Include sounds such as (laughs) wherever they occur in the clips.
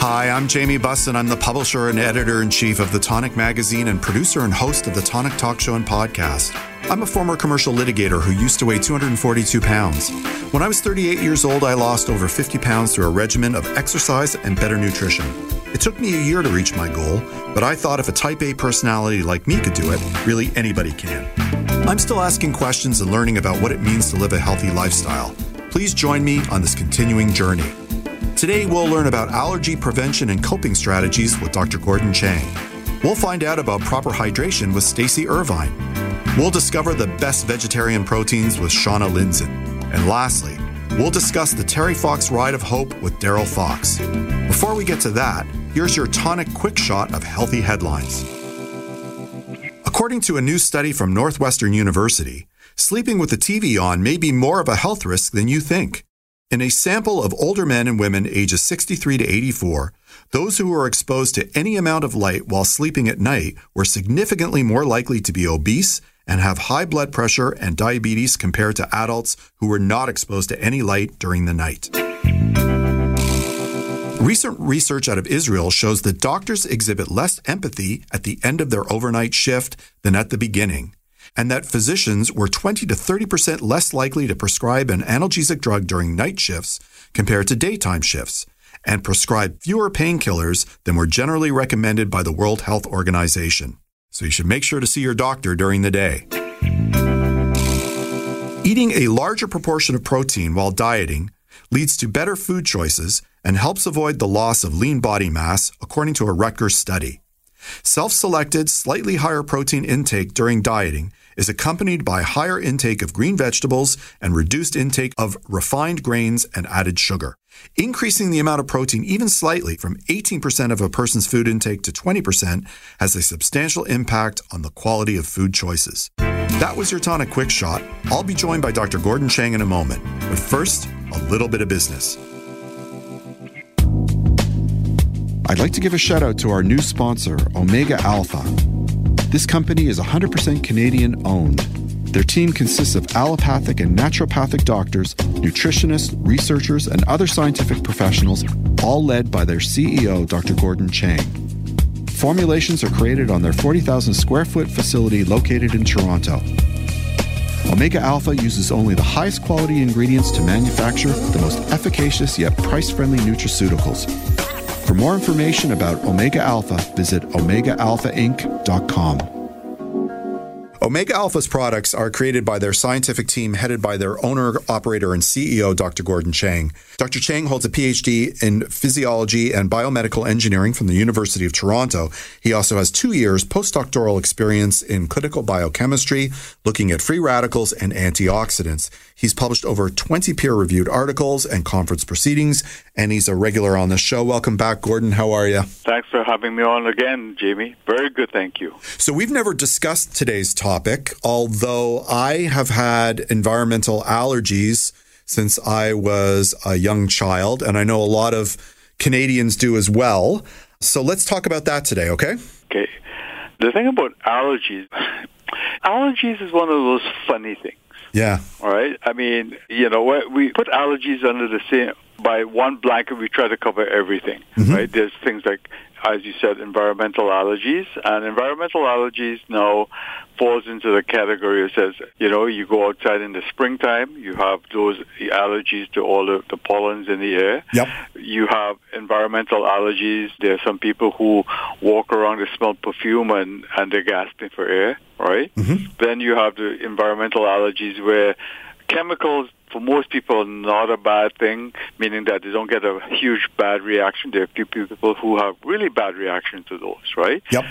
Hi, I'm Jamie Bussin. I'm the publisher and editor in chief of The Tonic Magazine and producer and host of The Tonic Talk Show and Podcast. I'm a former commercial litigator who used to weigh 242 pounds. When I was 38 years old, I lost over 50 pounds through a regimen of exercise and better nutrition. It took me a year to reach my goal, but I thought if a type A personality like me could do it, really anybody can. I'm still asking questions and learning about what it means to live a healthy lifestyle. Please join me on this continuing journey. Today, we'll learn about allergy prevention and coping strategies with Dr. Gordon Chang. We'll find out about proper hydration with Stacy Irvine. We'll discover the best vegetarian proteins with Shauna Lindzon. And lastly, we'll discuss the Terry Fox Ride of Hope with Darrell Fox. Before we get to that, here's your tonic quick shot of healthy headlines. According to a new study from Northwestern University, sleeping with the TV on may be more of a health risk than you think. In a sample of older men and women ages 63 to 84, those who were exposed to any amount of light while sleeping at night were significantly more likely to be obese and have high blood pressure and diabetes compared to adults who were not exposed to any light during the night. Recent research out of Israel shows that doctors exhibit less empathy at the end of their overnight shift than at the beginning and that physicians were 20 to 30% less likely to prescribe an analgesic drug during night shifts compared to daytime shifts, and prescribe fewer painkillers than were generally recommended by the World Health Organization. So you should make sure to see your doctor during the day. Eating a larger proportion of protein while dieting leads to better food choices and helps avoid the loss of lean body mass, according to a Rutgers study. Self selected, slightly higher protein intake during dieting is accompanied by higher intake of green vegetables and reduced intake of refined grains and added sugar. Increasing the amount of protein even slightly from 18% of a person's food intake to 20% has a substantial impact on the quality of food choices. That was your tonic quick shot. I'll be joined by Dr. Gordon Chang in a moment. But first, a little bit of business. I'd like to give a shout out to our new sponsor, Omega Alpha. This company is 100% Canadian owned. Their team consists of allopathic and naturopathic doctors, nutritionists, researchers, and other scientific professionals, all led by their CEO, Dr. Gordon Chang. Formulations are created on their 40,000 square foot facility located in Toronto. Omega Alpha uses only the highest quality ingredients to manufacture the most efficacious yet price friendly nutraceuticals. For more information about Omega Alpha, visit OmegaAlphaInc.com. Omega Alpha's products are created by their scientific team headed by their owner, operator, and CEO, Dr. Gordon Chang. Dr. Chang holds a PhD in physiology and biomedical engineering from the University of Toronto. He also has two years postdoctoral experience in clinical biochemistry, looking at free radicals and antioxidants. He's published over 20 peer reviewed articles and conference proceedings, and he's a regular on the show. Welcome back, Gordon. How are you? Thanks for having me on again, Jamie. Very good, thank you. So, we've never discussed today's topic, although I have had environmental allergies since I was a young child, and I know a lot of Canadians do as well. So, let's talk about that today, okay? Okay. The thing about allergies, allergies is one of those funny things. Yeah. All right. I mean, you know, we put allergies under the same by one blanket. We try to cover everything. Mm-hmm. Right. There's things like, as you said, environmental allergies, and environmental allergies now falls into the category that says, you know, you go outside in the springtime, you have those allergies to all the, the pollens in the air. Yep. You have environmental allergies. There are some people who walk around and smell perfume and, and they're gasping for air, right? Mm-hmm. Then you have the environmental allergies where chemicals for most people not a bad thing, meaning that they don't get a huge bad reaction. There are a few people who have really bad reaction to those, right? Yep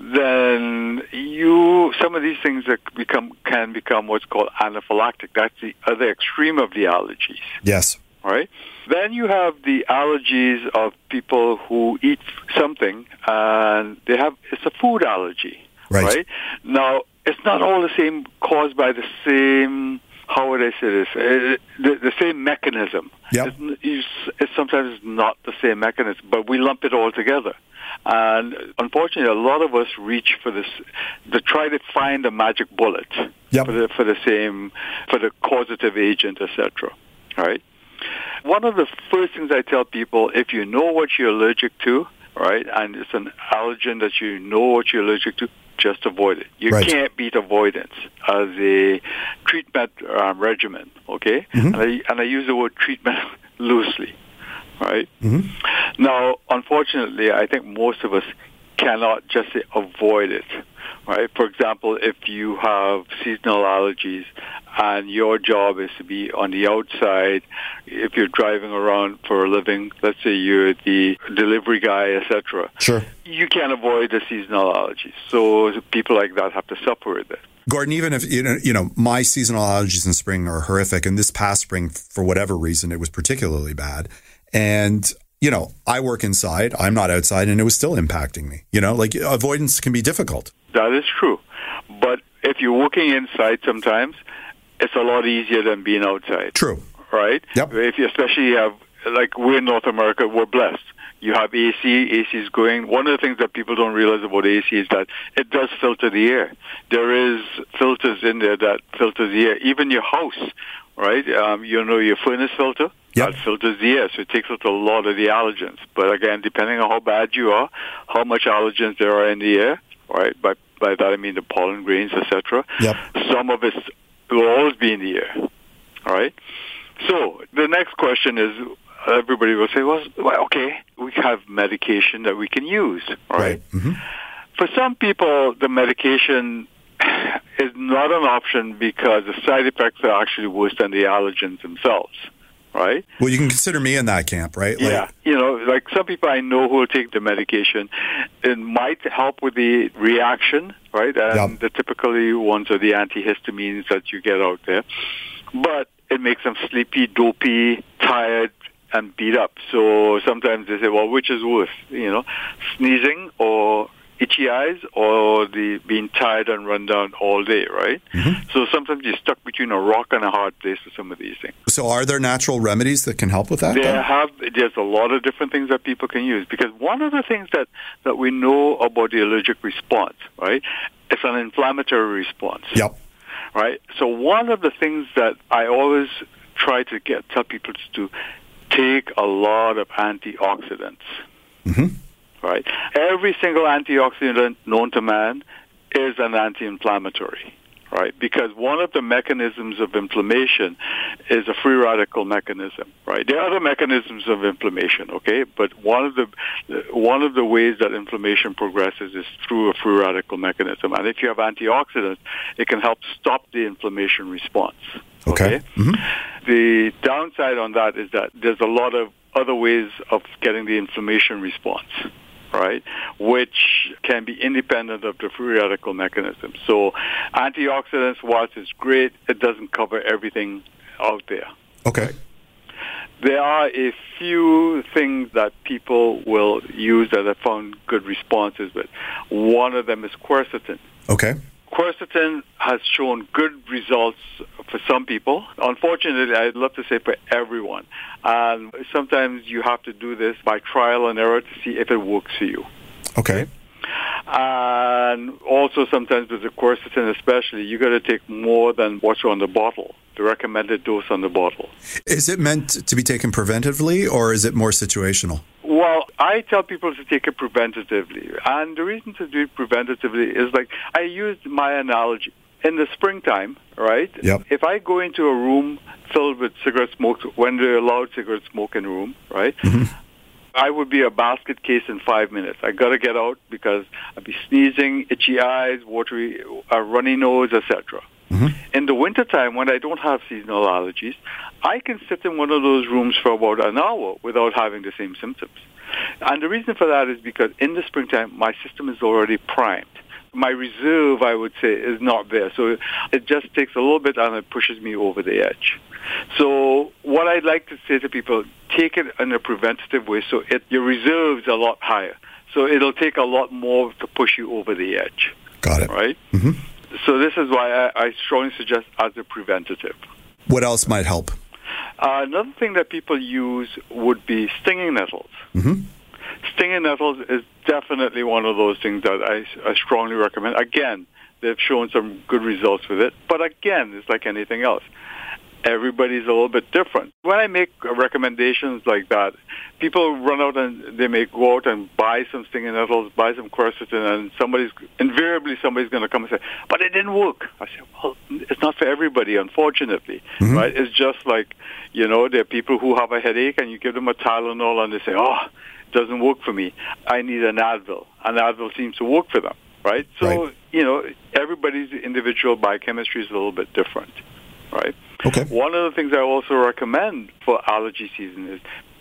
then you some of these things that become can become what's called anaphylactic. That's the other extreme of the allergies. Yes. Right. Then you have the allergies of people who eat something and they have it's a food allergy. Right. right? Now it's not all the same caused by the same how would I say this? The, the same mechanism. Yep. It's, it's sometimes not the same mechanism, but we lump it all together. And unfortunately, a lot of us reach for this to try to find a magic bullet Yep. for the for the same for the causative agent, etc. Right. One of the first things I tell people, if you know what you're allergic to, right, and it's an allergen that you know what you're allergic to, just avoid it. You Right. can't beat avoidance as a treatment um, regimen, okay? And, I, and I use the word treatment (laughs) loosely, right? Now, unfortunately, I think most of us cannot just avoid it, right? For example, if you have seasonal allergies and your job is to be on the outside, if you're driving around for a living, let's say you're the delivery guy, etc. Sure. You can't avoid the seasonal allergies. So people like that have to suffer with it. Gordon, even if you know, you know, my seasonal allergies in spring are horrific, and this past spring, for whatever reason, it was particularly bad. And you know, I work inside; I'm not outside, and it was still impacting me. You know, like avoidance can be difficult. That is true. But if you're working inside sometimes, it's a lot easier than being outside. True. Right? Yep. If you especially have, like we're in North America, we're blessed. You have AC, AC is going. One of the things that people don't realize about AC is that it does filter the air. There is filters in there that filters the air. Even your house, right? Um, you know your furnace filter? Yep. That filters the air, so it takes out a lot of the allergens. But again, depending on how bad you are, how much allergens there are in the air, right? By by that I mean the pollen grains, etc. Yep. Some of it will always be in the air. All right. So the next question is, everybody will say, well, okay, we have medication that we can use. All right. hmm For some people, the medication not an option because the side effects are actually worse than the allergens themselves. Right? Well, you can consider me in that camp, right? Like, Yeah, you know, like some people I know who will take the medication, it might help with the reaction, right? And Yep. the typically ones are the antihistamines that you get out there, but it makes them sleepy, dopey, tired, and beat up. So sometimes they say, well, which is worse, you know, sneezing or itchy eyes or the being tired and run down all day, right? Mm-hmm. So sometimes you're stuck between a rock and a hard place with some of these things. So, are there natural remedies that can help with that? There then? have there's a lot of different things that people can use because one of the things that that we know about the allergic response, right? It's an inflammatory response, Yep. right? So one of the things that I always try to get tell people to do take a lot of antioxidants. Mm-hmm. Right? Every single antioxidant known to man is an anti-inflammatory. Right, because one of the mechanisms of inflammation is a free radical mechanism. Right, there are other mechanisms of inflammation. Okay, but one of the one of the ways that inflammation progresses is through a free radical mechanism. And if you have antioxidants, it can help stop the inflammation response. Okay. Mhm. The downside on that is that there's a lot of other ways of getting the inflammation response, right? Which can be independent of the free radical mechanism. So antioxidants, whilst it's great, it doesn't cover everything out there. Okay. There are a few things that people will use that have found good responses with. One of them is quercetin. Okay. Quercetin has shown good results for some people. Unfortunately, I'd love to say for everyone. And sometimes you have to do this by trial and error to see if it works for you. Okay. And also sometimes with the quercetin especially, you got to take more than what's on the bottle, the recommended dose on the bottle. Is it meant to be taken preventively or is it more situational? Well, I tell people to take it preventatively. And the reason to do it preventatively is like I used my analogy. In the springtime, right? Yep. If I go into a room filled with cigarette smoke, when they allow cigarette smoke in a room, right? Mm-hmm. I would be a basket case in five minutes. I got to get out because I'd be sneezing, itchy eyes, watery, a runny nose, etc. Mm-hmm. In the wintertime, when I don't have seasonal allergies, I can sit in one of those rooms for about an hour without having the same symptoms. And the reason for that is because in the springtime, my system is already primed. My reserve, I would say, is not there. So it just takes a little bit and it pushes me over the edge. So what I'd like to say to people, take it in a preventative way so it, your reserve's a lot higher. So it'll take a lot more to push you over the edge Got it. right? So this is why I, I strongly suggest as a preventative. What else might help? Uh, another thing that people use would be stinging nettles. Mm-hmm. Stinging nettles is definitely one of those things that I, I strongly recommend. Again, they've shown some good results with it, but again, it's like anything else everybody's a little bit different. When I make recommendations like that, people run out and they may go out and buy some stinging nettles, buy some quercetin, and somebody's invariably somebody's going to come and say, "But it didn't work." I say, "Well, it's not for everybody, unfortunately, mm-hmm. right? It's just like you know, there are people who have a headache, and you give them a Tylenol, and they say, "Oh, doesn't work for me. I need an Advil." And Advil seems to work for them, right? So right. you know, everybody's individual biochemistry is a little bit different, right? Okay. One of the things I also recommend for allergy season is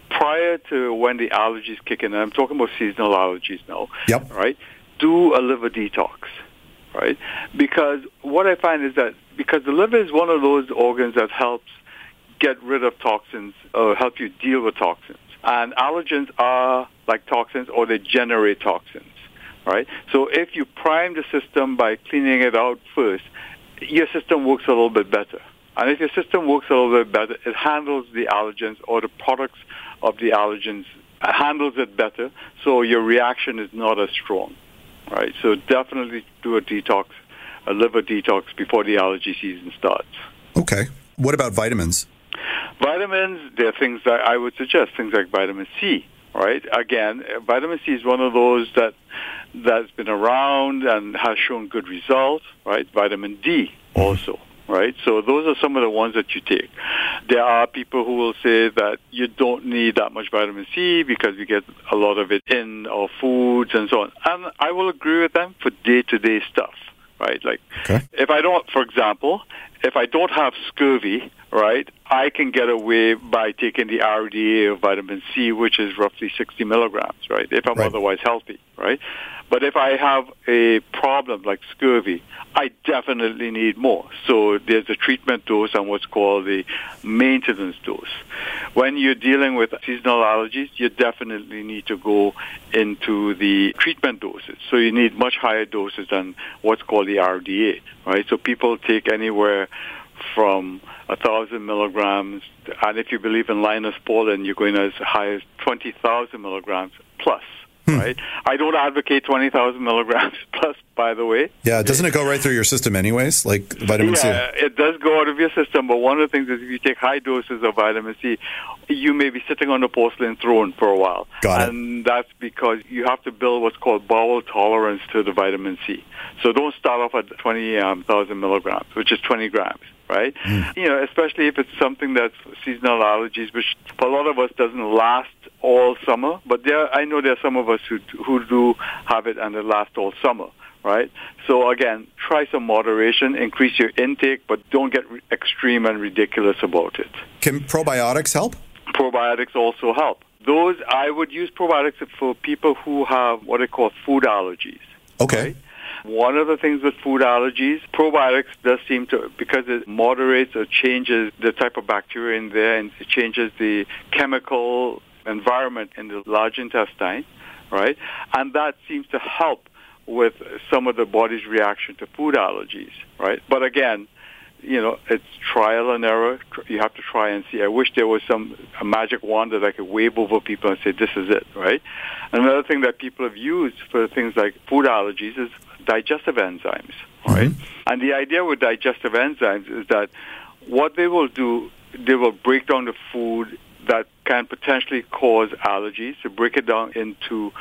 prior to when the allergies kick in, and I'm talking about seasonal allergies now, yep. right? Do a liver detox, right? Because what I find is that because the liver is one of those organs that helps get rid of toxins or help you deal with toxins. And allergens are like toxins or they generate toxins, right? So if you prime the system by cleaning it out first, your system works a little bit better. And if your system works a little bit better, it handles the allergens or the products of the allergens, uh, handles it better, so your reaction is not as strong, right? So definitely do a detox, a liver detox before the allergy season starts. Okay. What about vitamins? Vitamins, there are things that I would suggest, things like vitamin C, right? Again, vitamin C is one of those that that's been around and has shown good results, right? Vitamin D also right? So those are some of the ones that you take. There are people who will say that you don't need that much vitamin C because you get a lot of it in our foods and so on. And I will agree with them for day-to-day stuff, right? Like okay. if I don't, for example, if I don't have scurvy, right, I can get away by taking the RDA of vitamin C, which is roughly 60 milligrams, right, if I'm right. otherwise healthy, right? But if I have a problem like scurvy, I definitely need more. So there's a treatment dose and what's called the maintenance dose. When you're dealing with seasonal allergies, you definitely need to go into the treatment doses. So you need much higher doses than what's called the RDA, right? So people take anywhere from a thousand milligrams, and if you believe in Linus Pauling, you're going as high as 20,000 milligrams plus hmm. right? I don't advocate 20,000 milligrams (laughs) plus, by the way. Yeah, doesn't it go right through your system anyways, like vitamin yeah, C? Yeah, it does go out of your system, but one of the things is if you take high doses of vitamin C, you may be sitting on a porcelain throne for a while. Got it. And that's because you have to build what's called bowel tolerance to the vitamin C. So don't start off at 20,000 um, milligrams, which is 20 grams right? Mm. You know, especially if it's something that's seasonal allergies, which for a lot of us doesn't last all summer. But there, I know there are some of us who who do have it and it lasts all summer, right? So again, try some moderation, increase your intake, but don't get re- extreme and ridiculous about it. Can probiotics help? Probiotics also help. Those I would use probiotics for people who have what I call food allergies. Okay. Right? One of the things with food allergies, probiotics does seem to, because it moderates or changes the type of bacteria in there and it changes the chemical environment in the large intestine, right? And that seems to help with some of the body's reaction to food allergies, right? But again, you know, it's trial and error. You have to try and see. I wish there was some a magic wand that I could wave over people and say, this is it, right? Another thing that people have used for things like food allergies is digestive enzymes, right? Mm-hmm. And the idea with digestive enzymes is that what they will do, they will break down the food that can potentially cause allergies, to break it down into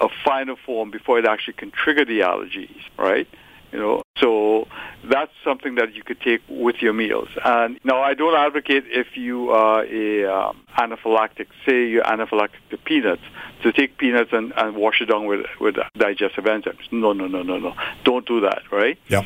a finer form before it actually can trigger the allergies, right? You know, so that's something that you could take with your meals. And now, I don't advocate if you are a um, anaphylactic, say you're anaphylactic to peanuts, to take peanuts and, and wash it down with with digestive enzymes. No, no, no, no, no. Don't do that, right? Yeah.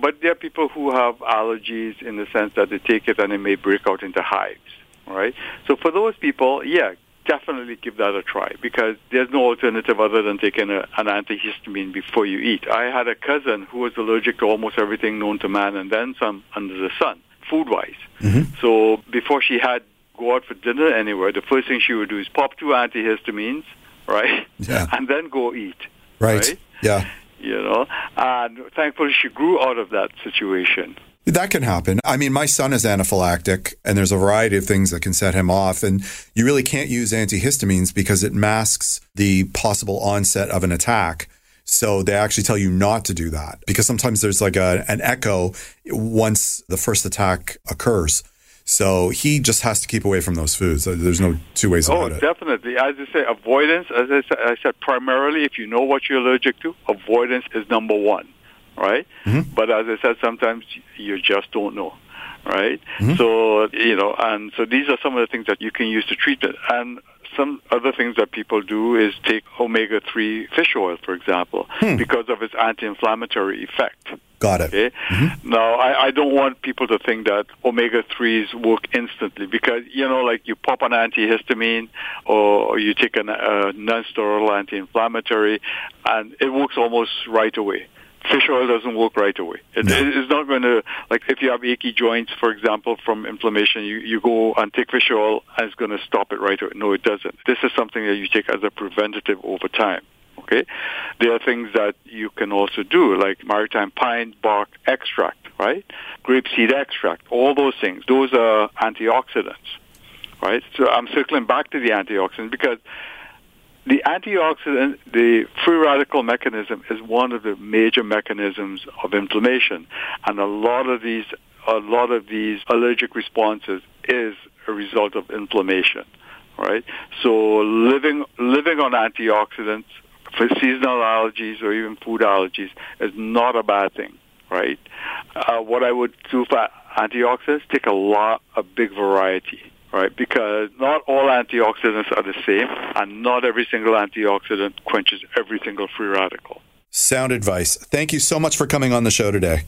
But there are people who have allergies in the sense that they take it and it may break out into hives right? So for those people, yeah, definitely give that a try because there's no alternative other than taking a, an antihistamine before you eat. I had a cousin who was allergic to almost everything known to man and then some under the sun, food-wise. Mm-hmm. So before she had go out for dinner anywhere, the first thing she would do is pop two antihistamines, right? Yeah. (laughs) And then go eat. Right. right? Yeah. you know. And thankfully, she grew out of that situation. That can happen. I mean, my son is anaphylactic, and there's a variety of things that can set him off. And you really can't use antihistamines because it masks the possible onset of an attack. So they actually tell you not to do that because sometimes there's like a, an echo once the first attack occurs. So he just has to keep away from those foods. There's no two ways oh, about it. Oh, definitely. As I say, avoidance, as I said, I said, primarily if you know what you're allergic to, avoidance is number one, right? Mm-hmm. But as I said, sometimes you just don't know right? Mm-hmm. So, you know, and so these are some of the things that you can use to treat it. And some other things that people do is take omega 3 fish oil, for example, hmm. because of its anti inflammatory effect. Got it. Okay. Mm-hmm. Now, I, I don't want people to think that omega 3s work instantly because, you know, like you pop an antihistamine or, you take a non steroidal anti inflammatory and it works almost right away fish oil doesn't work right away. It, no. It's not going to, like if you have achy joints, for example, from inflammation, you, you go and take fish oil and it's going to stop it right away. No, it doesn't. This is something that you take as a preventative over time. Okay? There are things that you can also do, like maritime pine bark extract, right? Grapeseed extract, all those things. Those are antioxidants, right? So I'm circling back to the antioxidants because the antioxidant, the free radical mechanism is one of the major mechanisms of inflammation, and a lot of these, a lot of these allergic responses is a result of inflammation, right? So living living on antioxidants for seasonal allergies or even food allergies is not a bad thing, right? Uh, what I would do for antioxidants, take a lot, a big variety right? Because not all antioxidants are the same, and not every single antioxidant quenches every single free radical. Sound advice. Thank you so much for coming on the show today.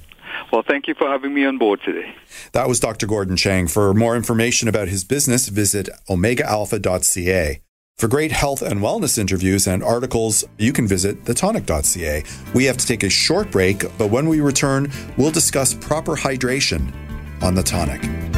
Well, thank you for having me on board today. That was Dr. Gordon Chang. For more information about his business, visit omegaalpha.ca. For great health and wellness interviews and articles, you can visit thetonic.ca. We have to take a short break, but when we return, we'll discuss proper hydration on The Tonic.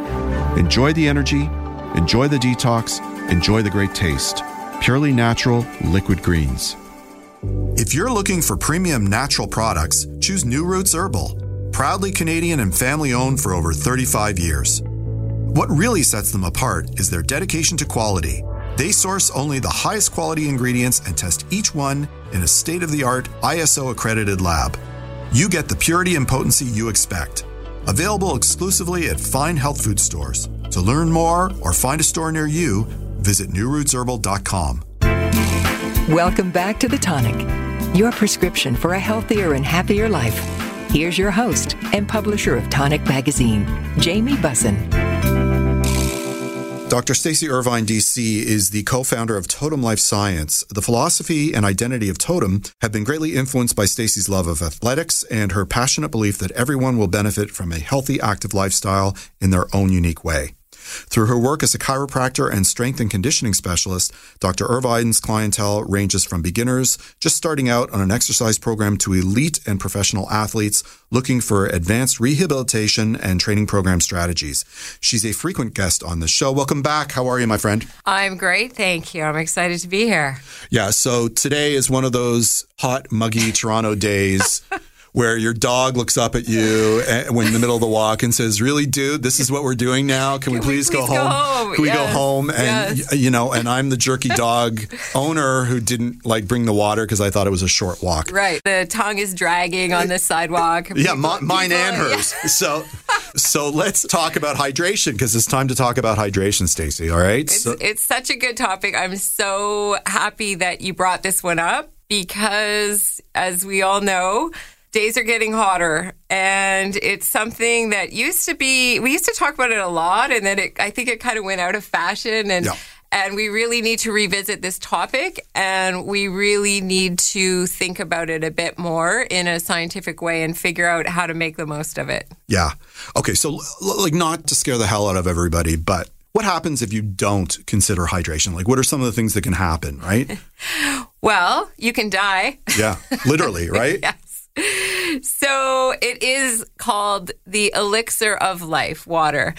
Enjoy the energy, enjoy the detox, enjoy the great taste. Purely natural liquid greens. If you're looking for premium natural products, choose New Roots Herbal. Proudly Canadian and family owned for over 35 years. What really sets them apart is their dedication to quality. They source only the highest quality ingredients and test each one in a state of the art ISO accredited lab. You get the purity and potency you expect. Available exclusively at fine health food stores. To learn more or find a store near you, visit newrootsherbal.com. Welcome back to The Tonic, your prescription for a healthier and happier life. Here's your host and publisher of Tonic Magazine, Jamie Bussin. Dr. Stacy Irvine, DC, is the co founder of Totem Life Science. The philosophy and identity of Totem have been greatly influenced by Stacy's love of athletics and her passionate belief that everyone will benefit from a healthy, active lifestyle in their own unique way. Through her work as a chiropractor and strength and conditioning specialist, Dr. Irvine's clientele ranges from beginners just starting out on an exercise program to elite and professional athletes looking for advanced rehabilitation and training program strategies. She's a frequent guest on the show. Welcome back. How are you, my friend? I'm great. Thank you. I'm excited to be here. Yeah. So today is one of those hot, muggy Toronto days. (laughs) where your dog looks up at you eh, when in the middle of the walk and says, "Really, dude, this is what we're doing now. Can, Can we, please, please go, go, home? home? Can yes. we go home?" And yes. you know, and I'm the jerky dog (laughs) owner who didn't like bring the water because I thought it was a short walk. Right. The tongue is dragging on the sidewalk. yeah, people, mine and hers. Yeah. So, so let's talk about hydration because it's time to talk about hydration, Stacy. All right. It's, so, it's such a good topic. I'm so happy that you brought this one up because, as we all know days are getting hotter and it's something that used to be we used to talk about it a lot and then it i think it kind of went out of fashion and yeah. And we really need to revisit this topic and we really need to think about it a bit more in a scientific way and figure out how to make the most of it. Yeah. Okay. So, like, not to scare the hell out of everybody, but what happens if you don't consider hydration? Like, what are some of the things that can happen, right? (laughs) well, you can die. Yeah, literally, (laughs) right? yes. So, it is called the elixir of life, water.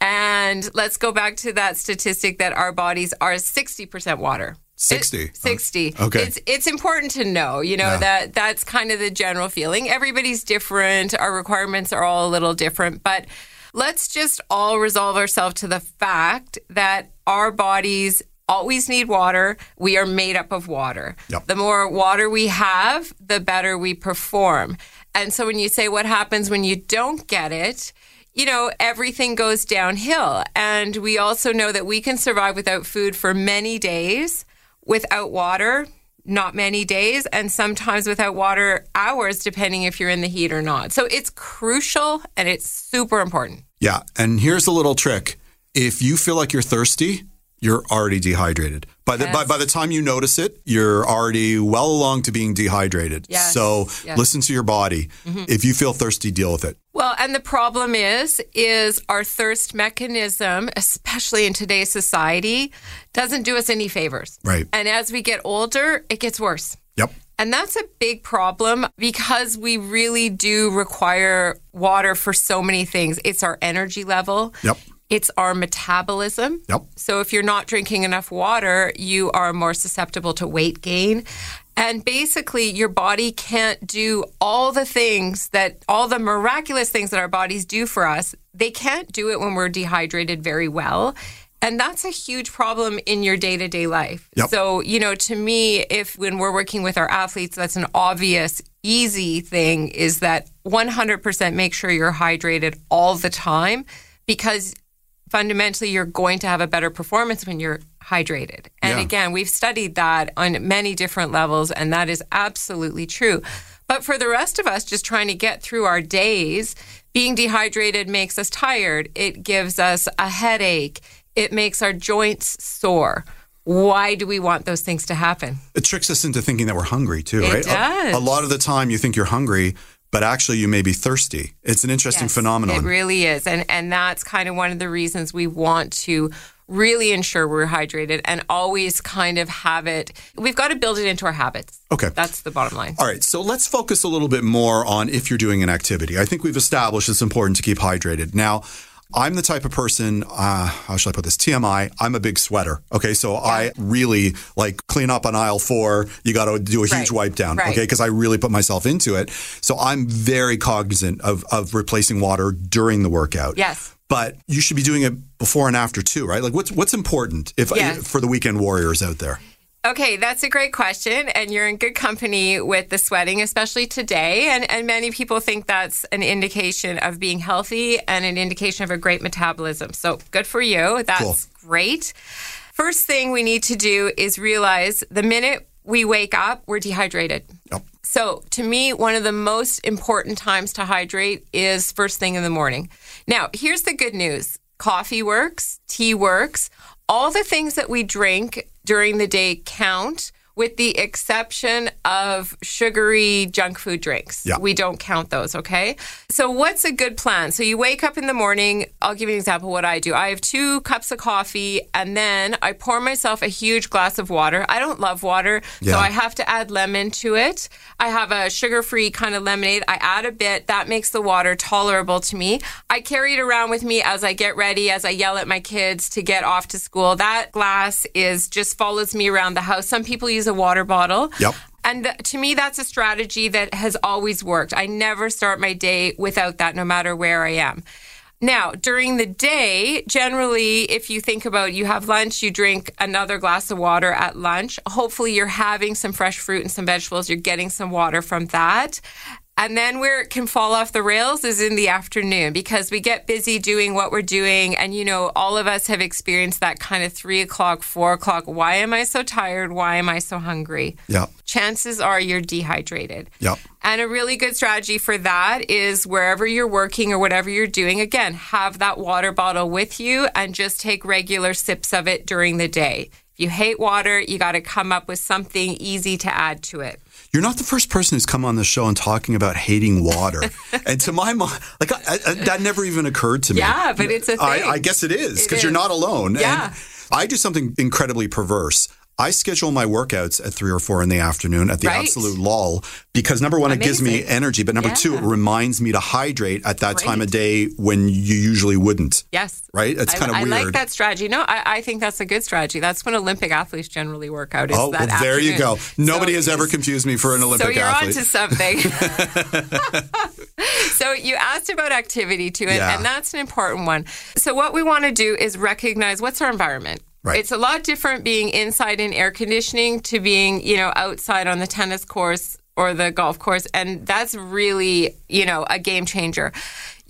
And let's go back to that statistic that our bodies are 60% water. 60. It, 60. Okay. It's it's important to know, you know, Yeah. that that's kind of the general feeling. Everybody's different. Our requirements are all a little different, but let's just all resolve ourselves to the fact that our bodies always need water. We are made up of water. Yep. The more water we have, the better we perform. And so when you say what happens when you don't get it, you know, everything goes downhill. And we also know that we can survive without food for many days, without water, not many days, and sometimes without water, hours, depending if you're in the heat or not. So it's crucial and it's super important. Yeah. And here's a little trick if you feel like you're thirsty, you're already dehydrated. By the, by, Yes. by the time you notice it, you're already well along to being dehydrated. Yes. So Yes. listen to your body. Mm-hmm. If you feel thirsty, deal with it. Well, and the problem is, is our thirst mechanism, especially in today's society, doesn't do us any favors. Right. And as we get older, it gets worse. Yep. And that's a big problem because we really do require water for so many things. It's our energy level. Yep. It's our metabolism. Yep. So if you're not drinking enough water, you are more susceptible to weight gain. And basically, your body can't do all the things that, all the miraculous things that our bodies do for us. They can't do it when we're dehydrated very well. And that's a huge problem in your day to day life. Yep. So, you know, to me, if when we're working with our athletes, that's an obvious, easy thing is that 100% make sure you're hydrated all the time because fundamentally you're going to have a better performance when you're hydrated. And Yeah. again, we've studied that on many different levels, and that is absolutely true. But for the rest of us, just trying to get through our days, being dehydrated makes us tired. It gives us a headache. It makes our joints sore. Why do we want those things to happen? It tricks us into thinking that we're hungry too, It right? A- does. A, lot of the time you think you're hungry, but actually you may be thirsty. It's an interesting Yes, phenomenon. It really is. And and that's kind of one of the reasons we want to really ensure we're hydrated and always kind of have it. We've got to build it into our habits. Okay. That's the bottom line. All right, so let's focus a little bit more on if you're doing an activity. I think we've established it's important to keep hydrated. Now, I'm the type of person, uh, how should I put this? TMI, I'm a big sweater. Okay, so I really like clean up on aisle four. You got to do a huge Right, wipe down. right. Okay, because I really put myself into it. So I'm very cognizant of, of replacing water during the workout. Yes. But you should be doing it before and after too, right? Like what's what's important if Yes. for the weekend warriors out there? Okay, that's a great question. And you're in good company with the sweating, especially today. And, and many people think that's an indication of being healthy and an indication of a great metabolism. So good for you. That's Cool. great. First thing we need to do is realize the minute we wake up, we're dehydrated. Yep. So, to me, one of the most important times to hydrate is first thing in the morning. Now, here's the good news coffee works, tea works. All the things that we drink during the day count, with the exception of sugary junk food drinks. Yeah. We don't count those, okay? So, what's a good plan? So, you wake up in the morning. I'll give you an example of what I do. I have two cups of coffee, and then I pour myself a huge glass of water. I don't love water, Yeah. so I have to add lemon to it. I have a sugar free kind of lemonade. I add a bit. That makes the water tolerable to me. I carry it around with me as I get ready, as I yell at my kids to get off to school. That glass is just follows me around the house. Some people use a water bottle. Yep. And th- to me, that's a strategy that has always worked. I never start my day without that, no matter where I am. Now, during the day, generally, if you think about you have lunch, you drink another glass of water at lunch. Hopefully, you're having some fresh fruit and some vegetables. You're getting some water from that. And then where it can fall off the rails is in the afternoon because we get busy doing what we're doing. And, you know, all of us have experienced that kind of three o'clock, four o'clock. Why am I so tired? Why am I so hungry? Yeah. Chances are you're dehydrated. Yep. And a really good strategy for that is wherever you're working or whatever you're doing, again, have that water bottle with you and just take regular sips of it during the day. If you hate water, you got to come up with something easy to add to it. You're not the first person who's come on the show and talking about hating water. (laughs) and to my mind, like I, I, that never even occurred to me. Yeah, but it's a thing. I, I guess it is because you're not alone. Yeah. And I do something incredibly perverse. I schedule my workouts at three or four in the afternoon at the Right. absolute lull because number one, it gives me energy, but number two, it reminds me to hydrate at that time of day when you usually wouldn't. Yes. Right? It's kind of weird. I like that strategy. No, I, I think that's a good strategy. That's when Olympic athletes generally work out. Is Oh, well, there you go. Nobody So has ever confused me for an Olympic so you're athlete. onto something. (laughs) so you asked about activity too, and, Yeah. and that's an important one. So what we want to do is recognize what's our environment. Right. It's a lot different being inside in air conditioning to being, you know, outside on the tennis course or the golf course, and that's really, you know, a game changer.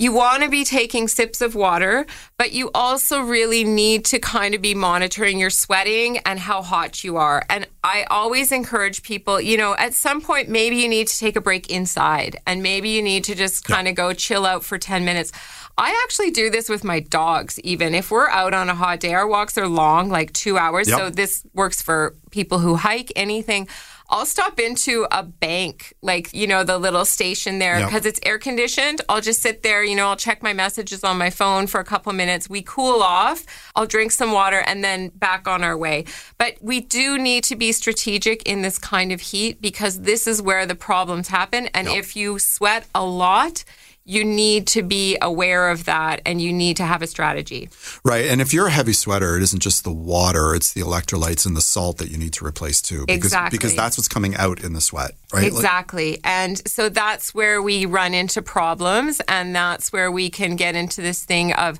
You want to be taking sips of water, but you also really need to kind of be monitoring your sweating and how hot you are. And I always encourage people, you know, at some point, maybe you need to take a break inside and maybe you need to just kind of go chill out for 10 minutes. I actually do this with my dogs, even if we're out on a hot day. Our walks are long, like two hours. Yep. So this works for people who hike, anything. I'll stop into a bank, like, you know, the little station there Yep. because it's air conditioned. I'll just sit there, you know, I'll check my messages on my phone for a couple minutes. We cool off. I'll drink some water and then back on our way. But we do need to be strategic in this kind of heat because this is where the problems happen. And if you sweat a lot, you need to be aware of that and you need to have a strategy. Right. And if you're a heavy sweater, it isn't just the water, it's the electrolytes and the salt that you need to replace too. Because, Exactly. Because that's what's coming out in the sweat, right? Like- Exactly. and so that's where we run into problems. And that's where we can get into this thing of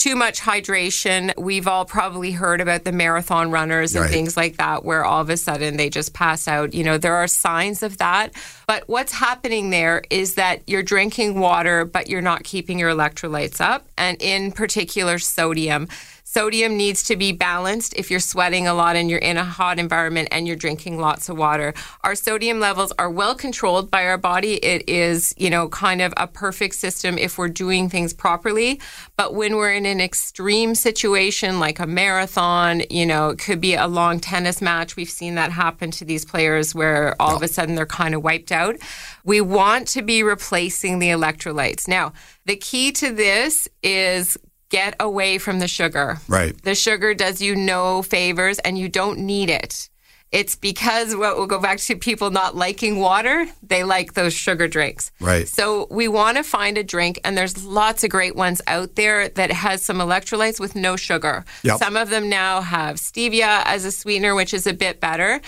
too much hydration. We've all probably heard about the marathon runners and Right. things like that, where all of a sudden they just pass out. You know, there are signs of that. But what's happening there is that you're drinking water, but you're not keeping your electrolytes up, and in particular, sodium. Sodium needs to be balanced if you're sweating a lot and you're in a hot environment and you're drinking lots of water. Our sodium levels are well controlled by our body. It is, you know, kind of a perfect system if we're doing things properly. But when we're in an extreme situation like a marathon, you know, it could be a long tennis match. We've seen that happen to these players where all of a sudden they're kind of wiped out. We want to be replacing the electrolytes. Now, the key to this is get away from the sugar. Right. The sugar does you no favors and you don't need it. It's because what we'll go back to people not liking water, they like those sugar drinks. Right. So we want to find a drink and there's lots of great ones out there that has some electrolytes with no sugar. Yep. Some of them now have stevia as a sweetener which is a bit better.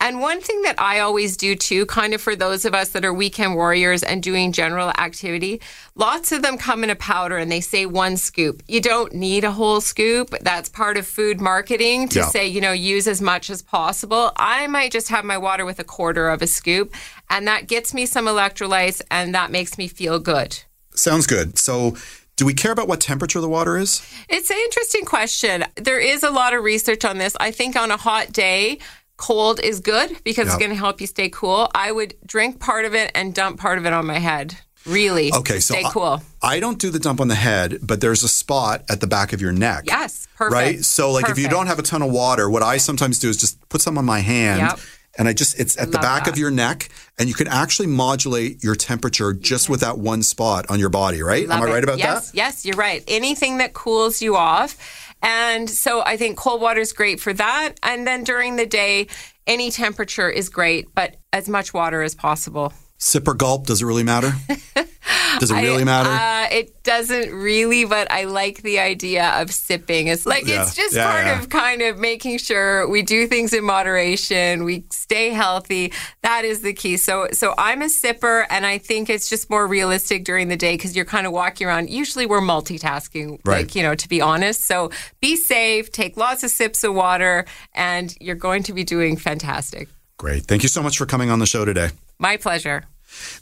And one thing that I always do too, kind of for those of us that are weekend warriors and doing general activity, lots of them come in a powder and they say one scoop. You don't need a whole scoop. That's part of food marketing to Yeah. say, you know, use as much as possible. I might just have my water with a quarter of a scoop, and that gets me some electrolytes and that makes me feel good. Sounds good. So, do we care about what temperature the water is? It's an interesting question. There is a lot of research on this. I think on a hot day, cold is good because Yeah. it's going to help you stay cool. I would drink part of it and dump part of it on my head. Really. Okay, so stay I- cool. I don't do the dump on the head, but there's a spot at the back of your neck. Yes, perfect. Right? So like if you don't have a ton of water, what I sometimes do is just put some on my hand Yep. and I just it's at the Love back of your neck and you can actually modulate your temperature just with that one spot on your body, right? Am Love I it. right about yes, that? Yes, you're right. Anything that cools you off. And so I think cold water is great for that. And then during the day, any temperature is great, but as much water as possible. Sip or gulp, does it really matter? (laughs) does it really matter? Uh, it doesn't really, but I like the idea of sipping. It's like Yeah. it's just Yeah, part yeah. of kind of making sure we do things in moderation, we stay healthy. That is the key. So, so I'm a sipper, and I think it's just more realistic during the day because you're kind of walking around. Usually, we're multitasking, Right. like you know, to be honest. So, be safe, take lots of sips of water, and you're going to be doing fantastic. Great. Thank you so much for coming on the show today. My pleasure.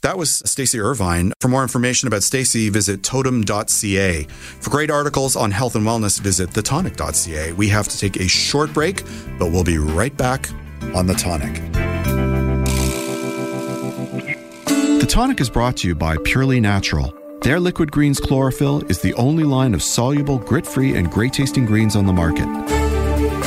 That was Stacy Irvine. For more information about Stacy, visit totem.ca. For great articles on health and wellness, visit thetonic.ca. We have to take a short break, but we'll be right back on The Tonic. The Tonic is brought to you by Purely Natural. Their Liquid Greens Chlorophyll is the only line of soluble, grit free, and great tasting greens on the market.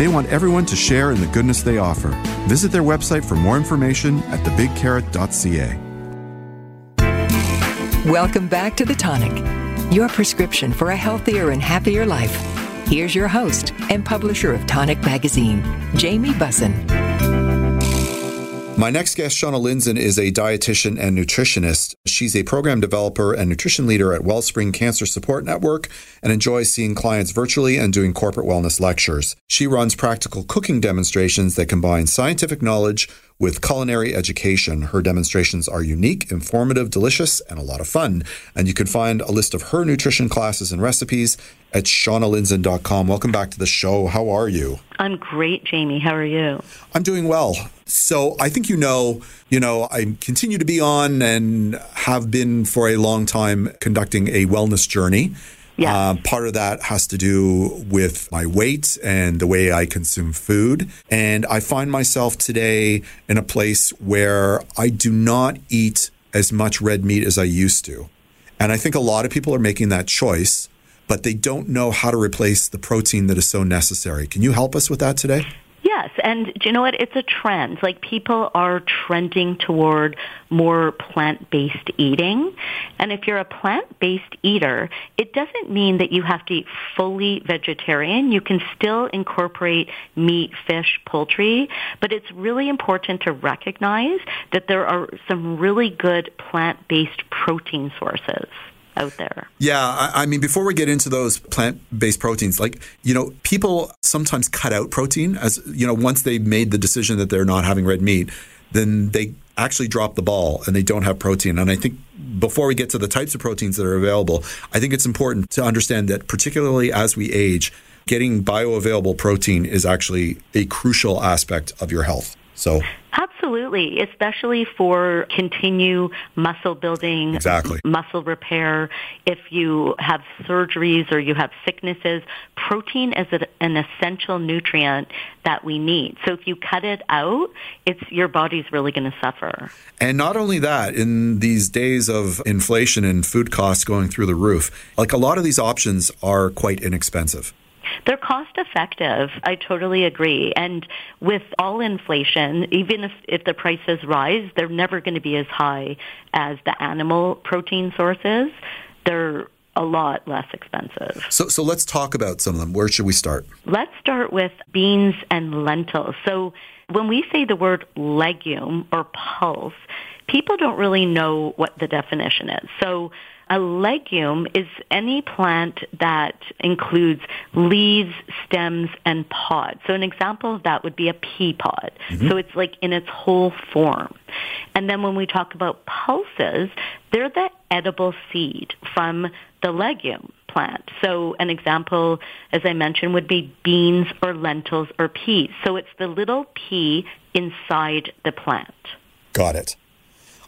They want everyone to share in the goodness they offer. Visit their website for more information at thebigcarrot.ca. Welcome back to The Tonic, your prescription for a healthier and happier life. Here's your host and publisher of Tonic Magazine, Jamie Bussin. My next guest, Shauna Lindzon, is a dietitian and nutritionist. She's a program developer and nutrition leader at Wellspring Cancer Support Network and enjoys seeing clients virtually and doing corporate wellness lectures. She runs practical cooking demonstrations that combine scientific knowledge with culinary education. Her demonstrations are unique, informative, delicious, and a lot of fun. And you can find a list of her nutrition classes and recipes at shaunalindzon.com. Welcome back to the show. How are you? I'm great, Jamie. How are you? I'm doing well. So I think you know, you know, I continue to be on and have been for a long time conducting a wellness journey. Yeah. Uh, part of that has to do with my weight and the way I consume food. And I find myself today in a place where I do not eat as much red meat as I used to. And I think a lot of people are making that choice, but they don't know how to replace the protein that is so necessary. Can you help us with that today? Yes, and do you know what? It's a trend. Like people are trending toward more plant-based eating. And if you're a plant-based eater, it doesn't mean that you have to eat fully vegetarian. You can still incorporate meat, fish, poultry, but it's really important to recognize that there are some really good plant-based protein sources out there. Yeah, I, I, mean, before we get into those plant-based proteins, like you know, people sometimes cut out protein as you know once they made the decision that they're not having red meat, then they actually drop the ball and they don't have protein. And I think before we get to the types of proteins that are available, I think it's important to understand that particularly as we age, getting bioavailable protein is actually a crucial aspect of your health. So Absolutely, especially for continue muscle building, exactly. muscle repair. If you have surgeries or you have sicknesses, protein is an essential nutrient that we need. So if you cut it out, it's your body's really going to suffer. And not only that, in these days of inflation and food costs going through the roof, like a lot of these options are quite inexpensive. They're cost effective. I totally agree. And with all inflation, even if, if the prices rise, they're never going to be as high as the animal protein sources. They're a lot less expensive. So, so let's talk about some of them. Where should we start? Let's start with beans and lentils. So when we say the word legume or pulse, people don't really know what the definition is. So a legume is any plant that includes leaves, stems, and pods. So an example of that would be a pea pod. Mm-hmm. So it's like in its whole form. And then when we talk about pulses, they're the edible seed from the legume plant. So an example, as I mentioned, would be beans or lentils or peas. So it's the little pea inside the plant. Got it.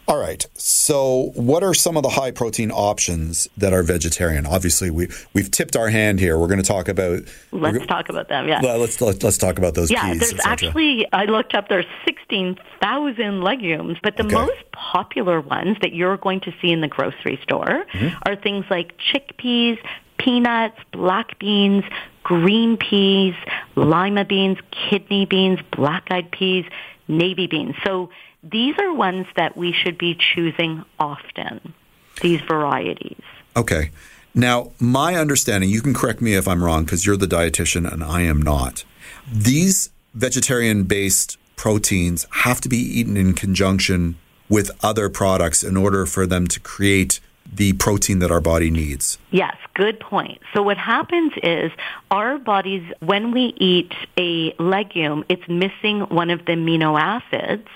All right. So, what are some of the high protein options that are vegetarian? Obviously, we we've tipped our hand here. We're going to talk about. Let's talk about them. Yeah. Well, let's let, us let us talk about those. Yeah, peas, there's actually I looked up. There's sixteen thousand legumes, but the okay. most popular ones that you're going to see in the grocery store mm-hmm. are things like chickpeas, peanuts, black beans, green peas, lima beans, kidney beans, black-eyed peas, navy beans. So these are ones that we should be choosing often, these varieties. Okay. Now, my understanding, you can correct me if I'm wrong because you're the dietitian and I am not. These vegetarian based proteins have to be eaten in conjunction with other products in order for them to create the protein that our body needs. Yes, good point. So what happens is our bodies, when we eat a legume, it's missing one of the amino acids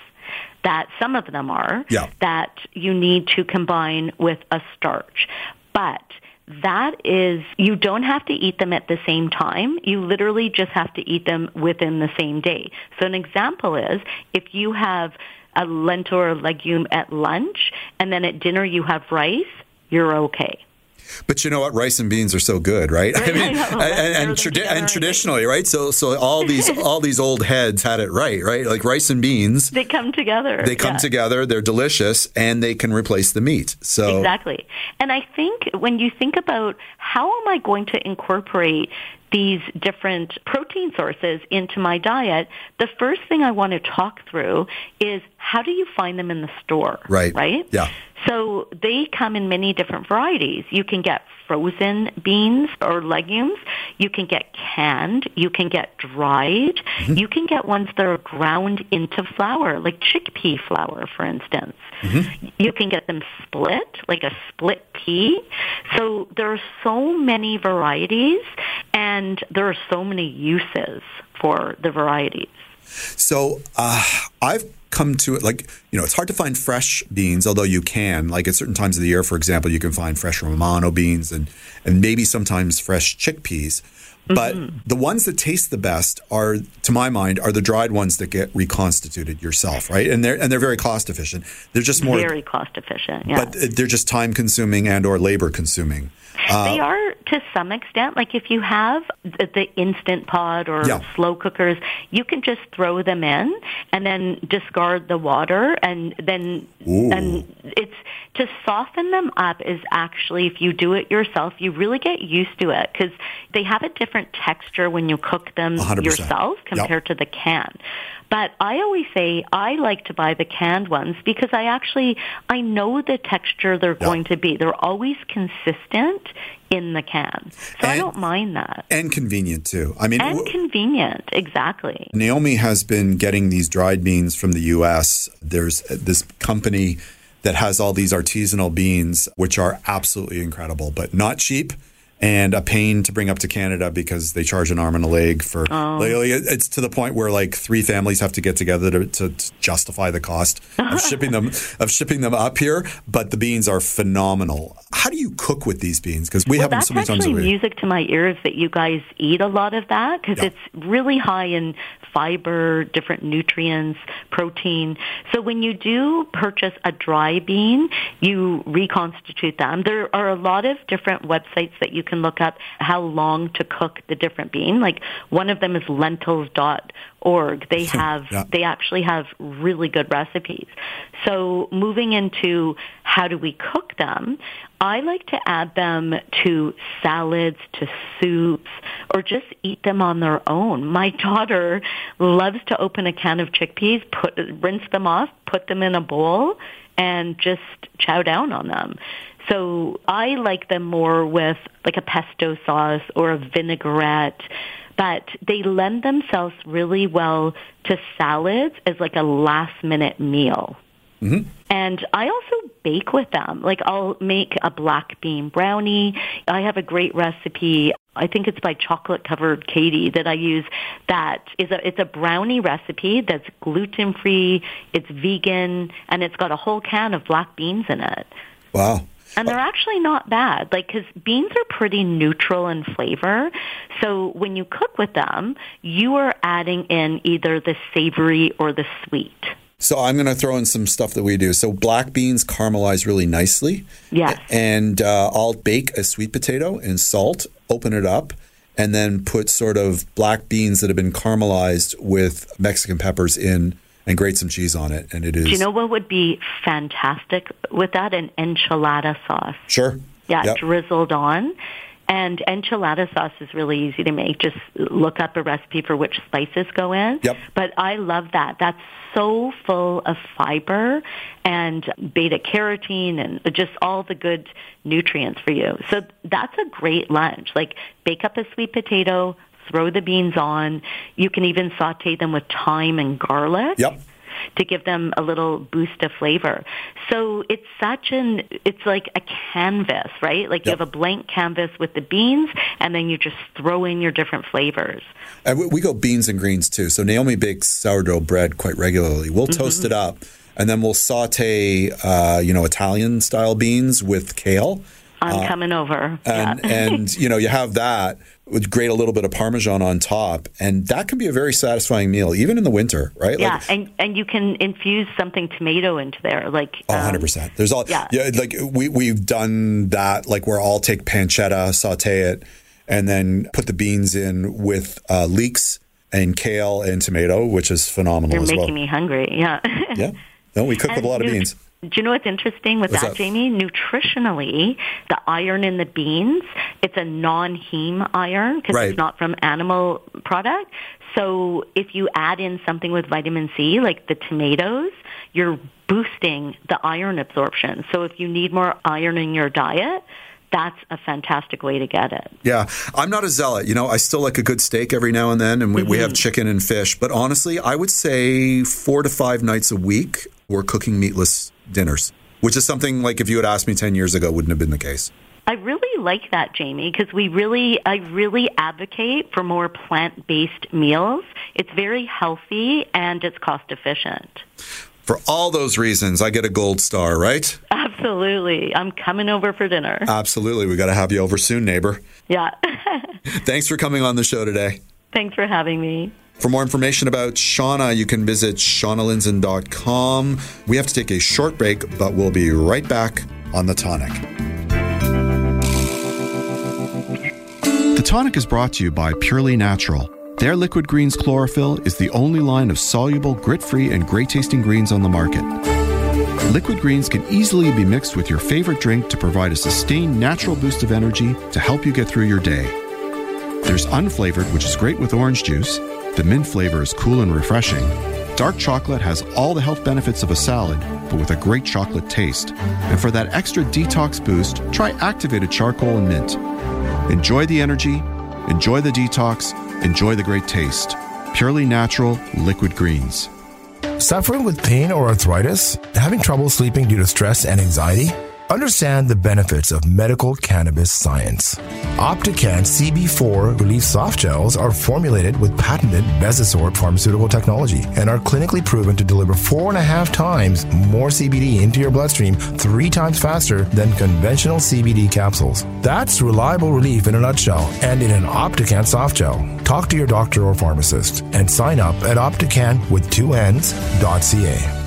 that some of them are Yeah. that you need to combine with a starch. But that is, you don't have to eat them at the same time. You literally just have to eat them within the same day. So an example is if you have a lentil or legume at lunch and then at dinner you have rice, you're okay. But you know what? Rice and beans are so good, right? I (laughs) I mean, know. and, and, tradi- and traditionally, right? So, so all these (laughs) all these old heads had it right, right? Like rice and beans, They come together. they come Yeah. together, they're delicious, and they can replace the meat. So, Exactly. And I think when you think about how am I going to incorporate these different protein sources into my diet, the first thing I want to talk through is how do you find them in the store? Right. Right? Yeah. So they come in many different varieties. You can get frozen beans or legumes. You can get canned. You can get dried. Mm-hmm. You can get ones that are ground into flour, like chickpea flour, for instance. Mm-hmm. You can get them split, like a split pea. So there are so many varieties, and there are so many uses for the varieties. So uh, I've come to it like you know it's hard to find fresh beans, although you can. Like at certain times of the year, for example, you can find fresh Romano beans and and maybe sometimes fresh chickpeas. But Mm-hmm. the ones that taste the best are, to my mind, are the dried ones that get reconstituted yourself, right? And they're and they're very cost efficient. They're just more, Very cost efficient. Yeah. but they're just time consuming and or labor consuming. They are to some extent. Like if you have the, the instant pot or Yeah. slow cookers, you can just throw them in and then discard the water, and then Ooh. and it's to soften them up is actually if you do it yourself, you really get used to it because they have a different texture when you cook them 100%. yourself Yep. compared to the can. But I always say I like to buy the canned ones because I actually I know the texture they're going to be. They're always consistent in the can. So I don't mind that. and convenient too. I mean, And w- convenient, exactly. Naomi has been getting these dried beans from the U.S. There's this company that has all these artisanal beans, which are absolutely incredible, but not cheap. And a pain to bring up to Canada because they charge an arm and a leg for. Oh. Like, it's to the point where like three families have to get together to, to, to justify the cost of (laughs) shipping them of shipping them up here. But the beans are phenomenal. How do you cook with these beans? Because we Well, have them so many times a week. music to my ears that you guys eat a lot of that because Yeah. it's really high in fiber, different nutrients, protein. So when you do purchase a dry bean, you reconstitute them. There are a lot of different websites that you can look up how long to cook the different bean. Like one of them is lentils.org. They have Yeah. they actually have really good recipes. So moving into how do we cook them, I like to add them to salads, to soups, or just eat them on their own. My (laughs) daughter loves to open a can of chickpeas, put rinse them off, put them in a bowl, and just chow down on them. So I like them more with like a pesto sauce or a vinaigrette but they lend themselves really well to salads as like a last minute meal. Mm-hmm. And I also bake with them. Like I'll make a black bean brownie. I have a great recipe. I think it's by Chocolate Covered Katie that I use. That is a it's a brownie recipe that's gluten free. It's vegan and it's got a whole can of black beans in it. Wow. And they're actually not bad, like because beans are pretty neutral in flavor. So when you cook with them, you are adding in either the savory or the sweet. So I'm going to throw in some stuff that we do. So black beans caramelize really nicely. Yes. And uh, I'll bake a sweet potato in salt, open it up, and then put sort of black beans that have been caramelized with Mexican peppers in and grate some cheese on it. And it is. Do you know what would be fantastic with that? An enchilada sauce. Sure. Yeah, Yep. drizzled on. And enchilada sauce is really easy to make. Just look up a recipe for which spices go in. Yep. But I love that. That's so full of fiber and beta carotene and just all the good nutrients for you. So that's a great lunch. Like bake up a sweet potato, throw the beans on. You can even saute them with thyme and garlic. Yep to give them a little boost of flavor. So it's such an, it's like a canvas, right? Like you have a blank canvas with the beans and then you just throw in your different flavors. And we, we go beans and greens too. So Naomi bakes sourdough bread quite regularly. We'll toast it up, and then we'll saute, uh, you know, Italian style beans with kale. I'm coming over. Uh, and yeah. and (laughs) you know you have that with grate a little bit of parmesan on top and that can be a very satisfying meal even in the winter right yeah, like and and you can infuse something tomato into there, like um, 100%. There's all yeah. yeah. like we we've done that like where I'll take pancetta, saute it and then put the beans in with uh, leeks and kale and tomato, which is phenomenal You're as making well. me hungry. Yeah. Yeah. No, we cook (laughs) with a lot of beans. Do you know what's interesting with What's that? Jamie? Nutritionally, the iron in the beans, it's a non-heme iron because Right. it's not from animal product. So if you add in something with vitamin C, like the tomatoes, you're boosting the iron absorption. So if you need more iron in your diet, that's a fantastic way to get it. Yeah, I'm not a zealot. You know, I still like a good steak every now and then, and we, we have mm-hmm. chicken and fish. But honestly, I would say four to five nights a week we're cooking meatless dinners, which is something like if you had asked me 10 years ago, wouldn't have been the case. I really like that, Jamie, because we really, I really advocate for more plant-based meals. It's very healthy and it's cost efficient. For all those reasons, I get a gold star, right? Absolutely. I'm coming over for dinner. Absolutely. We got to have you over soon, neighbor. Yeah. (laughs) Thanks for coming on the show today. Thanks for having me. For more information about Shauna, you can visit shaunalindzon.com. We have to take a short break, but we'll be right back on The Tonic. The tonic is brought to you by Purely Natural. Their Liquid Greens Chlorophyll is the only line of soluble, grit free, and great tasting greens on the market. Liquid greens can easily be mixed with your favorite drink to provide a sustained natural boost of energy to help you get through your day. There's unflavored, which is great with orange juice. The mint flavor is cool and refreshing. Dark chocolate has all the health benefits of a salad, but with a great chocolate taste. And for that extra detox boost, try activated charcoal and mint. Enjoy the energy, enjoy the detox, enjoy the great taste. Purely natural liquid greens. Suffering with pain or arthritis? Having trouble sleeping due to stress and anxiety? Understand the benefits of medical cannabis science. Opticann CB4 Relief Soft Gels are formulated with patented Bezosorb pharmaceutical technology and are clinically proven to deliver four and a half times more CBD into your bloodstream three times faster than conventional CBD capsules. That's reliable relief in a nutshell and in an Opticann soft gel. Talk to your doctor or pharmacist and sign up at optican with two N's.ca.